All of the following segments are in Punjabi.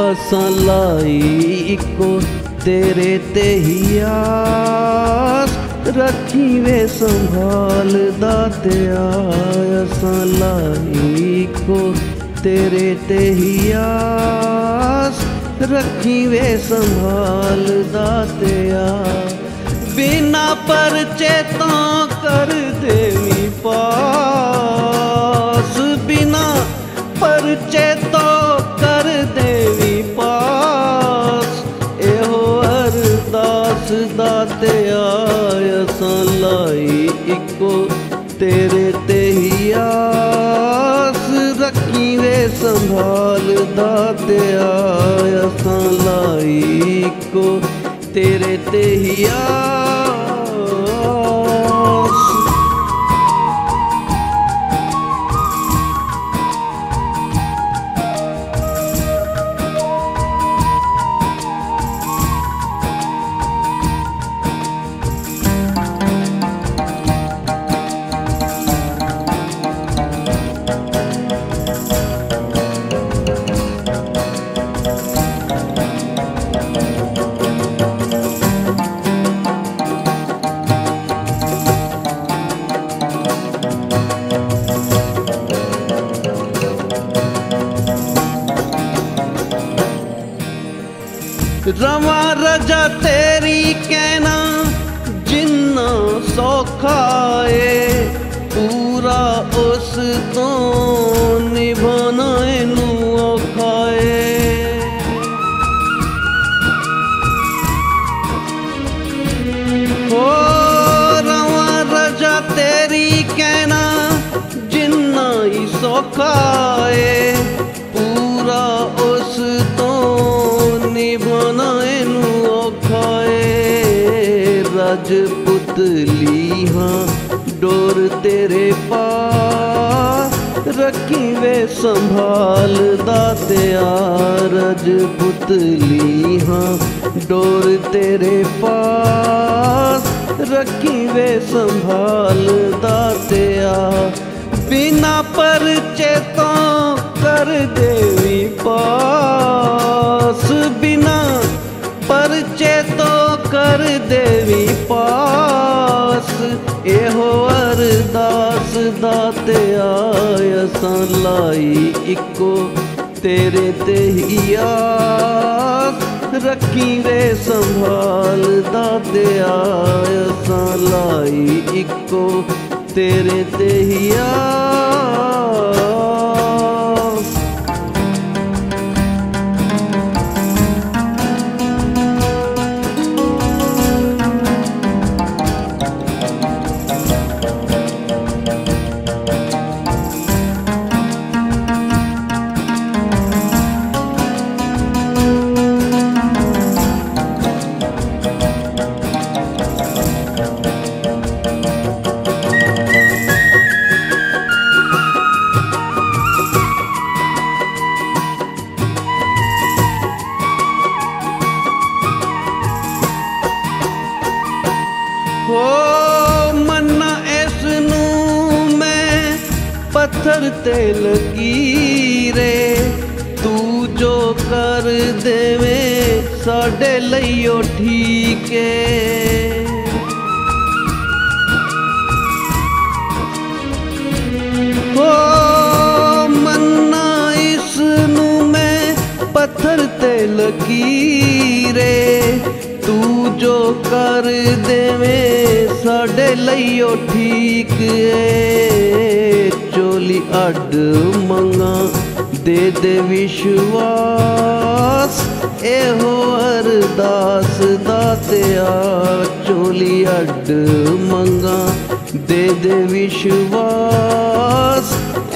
ਅਸਾਂ ਲਾਈ ਇੱਕੋ ਤੇਰੇ ਤੇ ਹੀ ਆਸ। ਰੱਖੀ ਵੇ ਸੰਭਾਲਦਾ ਤੇ ਅਸਾਂ ਲਾਈ ਇੱਕੋ ਤੇਰੇ ਤੇ ਹੀ ਆਸ। ਰੱਖੀ ਵੇ ਸੰਭਾਲਦਾ ਤੇ ਆ ਬਿਨਾ ਪਰਚੇ ਤਾਂ ਕਰ ਦੇਵੀ ਪਾਸ। ਬਿਨਾ ਪਰਚੇ ਵੇ ਸੰਭਾਲਦਾ ਤੇ ਆਇਸਾਂ ਲਾਈ ਇੱਕੋ ਤੇਰੇ ਤੇ ਹੀ ਆਸ ਰਵਾ ਰਜਾ ਤੇਰੀ ਕਹਿਣਾ ਜਿੰਨਾ ਸੌਖਾ ਏ, ਪੂਰਾ ਉਸ ਤੋਂ ਨਿਭਾਉਣਾ ਇਹਨੂੰ ਔਖਾ ਏ। ਹੋ ਰਵਾ ਰਜਾ ਤੇਰੀ ਕਹਿਣਾ ਜਿੰਨਾ ਹੀ ਸੌਖਾ ਏ, ਪੂਰਾ ਉਸ ਤੋਂ ਨਿਭਾਉਣਾ ਏ ਰਜਪੁਤਲੀ ਹਾਂ ਡੋਰ ਤੇਰੇ ਪਾ ਰੱਖੀ ਵੇ ਸੰਭਾਲਦਾ ਤੇ ਆ ਰਜਪੁਤਲੀ ਹਾਂ ਡੋਰ ਤੇਰੇ ਪਾਸ ਰੱਖੀ ਵੇ ਸੰਭਾਲਦਾ ਤੇ ਆ ਬਿਨਾ ਪਰਚੇ ਤੋਂ ਕਰ ਦੇਵੀ ਦਾ ਤੇ ਆਇਸਾਂ ਲਾਈ ਇੱਕੋ ਤੇਰੇ ਤੇ ਹੀ ਆਸ। ਰੱਖੀ ਵੇ ਸੰਭਾਲਦਾ ਤੇ ਆਇਸਾਂ ਲਾਈ ਇੱਕੋ ਤੇਰੇ ਤੇ ਹੀ ਆਸ। ਪੱਥਰ ਤੇ ਲਕੀਰੇ ਤੂੰ ਜੋ ਕਰ ਦੇਵੇਂ ਸਾਡੇ ਲਈ ਉਹ ਠੀਕ ਏ ਹੋ ਮੰਨਾ ਇਸ ਨੂੰ ਮੈਂ ਪੱਥਰ ਤੇ ਲਕੀਰੇ ਤੂੰ ਜੋ ਕਰ ਦੇਵੇਂ ਸਾਡੇ ਲਈ ਉਹ ਠੀਕ ਏ ਚੋਲੀ ਅੱਡ ਮੰਗਾ ਦੇ ਦੇ ਵਿਸ਼ਵਾਸ। ਇਹੋ ਅਰਦਾਸ ਦਾਤਿਆ ਚੋਲੀ ਅੱਡ ਮੰਗਾ ਦੇ ਦੇ ਵਿਸ਼ਵਾਸ।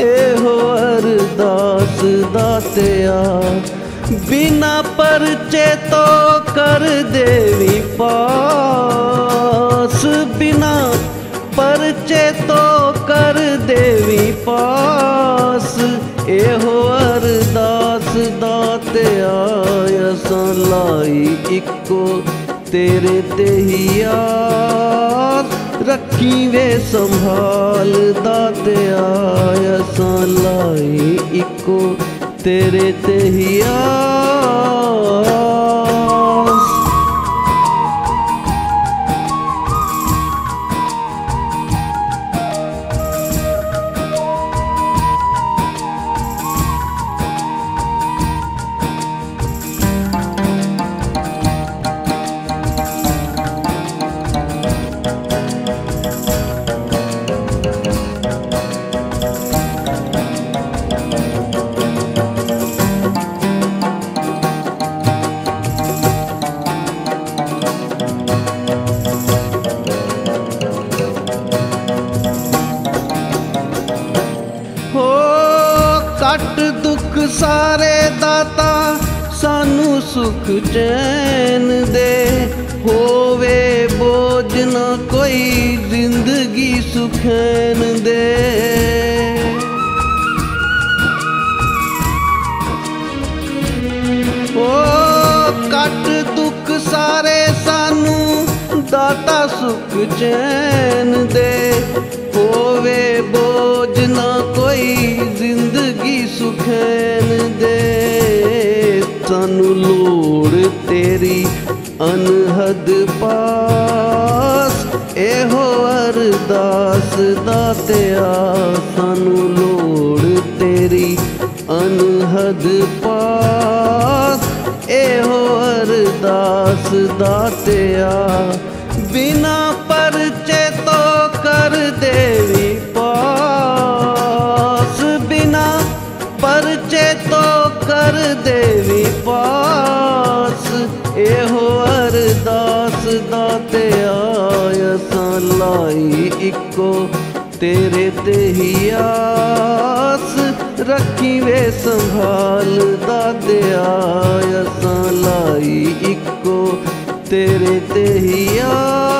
ਇਹੋ ਅਰਦਾਸ ਦਾਤਿਆ ਬਿਨਾ ਪਰਚੇ ਤੋਂ ਕਰ ਦੇਵੀ ਪਾਸ। ਬਿਨਾ ਪਰਚੇ ਤੋਂ ਕਰ ਦੇਵੀ ਪਾਸ, ਇਹੋ ਅਰਦਾਸ ਦਾਤੇ ਆਇਸਾਂ ਲਾਈ ਇੱਕੋ ਤੇਰੇ ਤੇ ਹੀ ਆਸ ਰੱਖੀ ਵੇ ਸੰਭਾਲ ਦਾਤੇ ਆਇਸਾਂ ਲਾਈ ਇੱਕੋ ਤੇਰੇ ਤੇ ਹੀ ਆਸ ਸਾਰੇ ਦਾਤਾ ਸਾਨੂੰ ਸੁਖ ਚੈਨ ਦੇ। ਹੋਵੇ ਬੋਝ ਨਾ ਕੋਈ ਜ਼ਿੰਦਗੀ ਸੁਖੈਨ ਦੇ। ਓ ਕੱਟ ਦੁੱਖ ਸਾਰੇ ਸਾਨੂੰ, ਦਾਤਾ ਸੁਖ ਚੈਨ ਦੇ। ਹੋਵੇ ਬੋਝ ਨਾ ਅਰਦਾਸ ਦਾਤਿਆ ਸਾਨੂੰ ਲੋੜ ਤੇਰੀ ਅਨਹਦ ਪਾਸ ਇਹੋ ਅਰਦਾਸ ਦਾਤਿਆ ਬਿਨਾ ਪਰਚੇ ਤੋਂ ਕਰ ਦੇਵੀ ਪਾਸ। ਬਿਨਾ ਪਰਚੇ ਤੋਂ ਕਰ ਦੇਵੀ ਪਾਸ। ਇਹੋ ਅਰਦਾਸ ਦਾਤਿਆ ਅਸਾਂ ਲਾਈ ਇੱਕੋ, ਤੇਰੇ ਤੇ ਹੀ ਆਸ ਰੱਖੀ ਵੇ ਸੰਭਾਲ ਦਾਦਿਆ ਅਸਾਂ ਲਾਈ ਇੱਕੋ, ਤੇਰੇ ਤੇ ਹੀ ਆਸ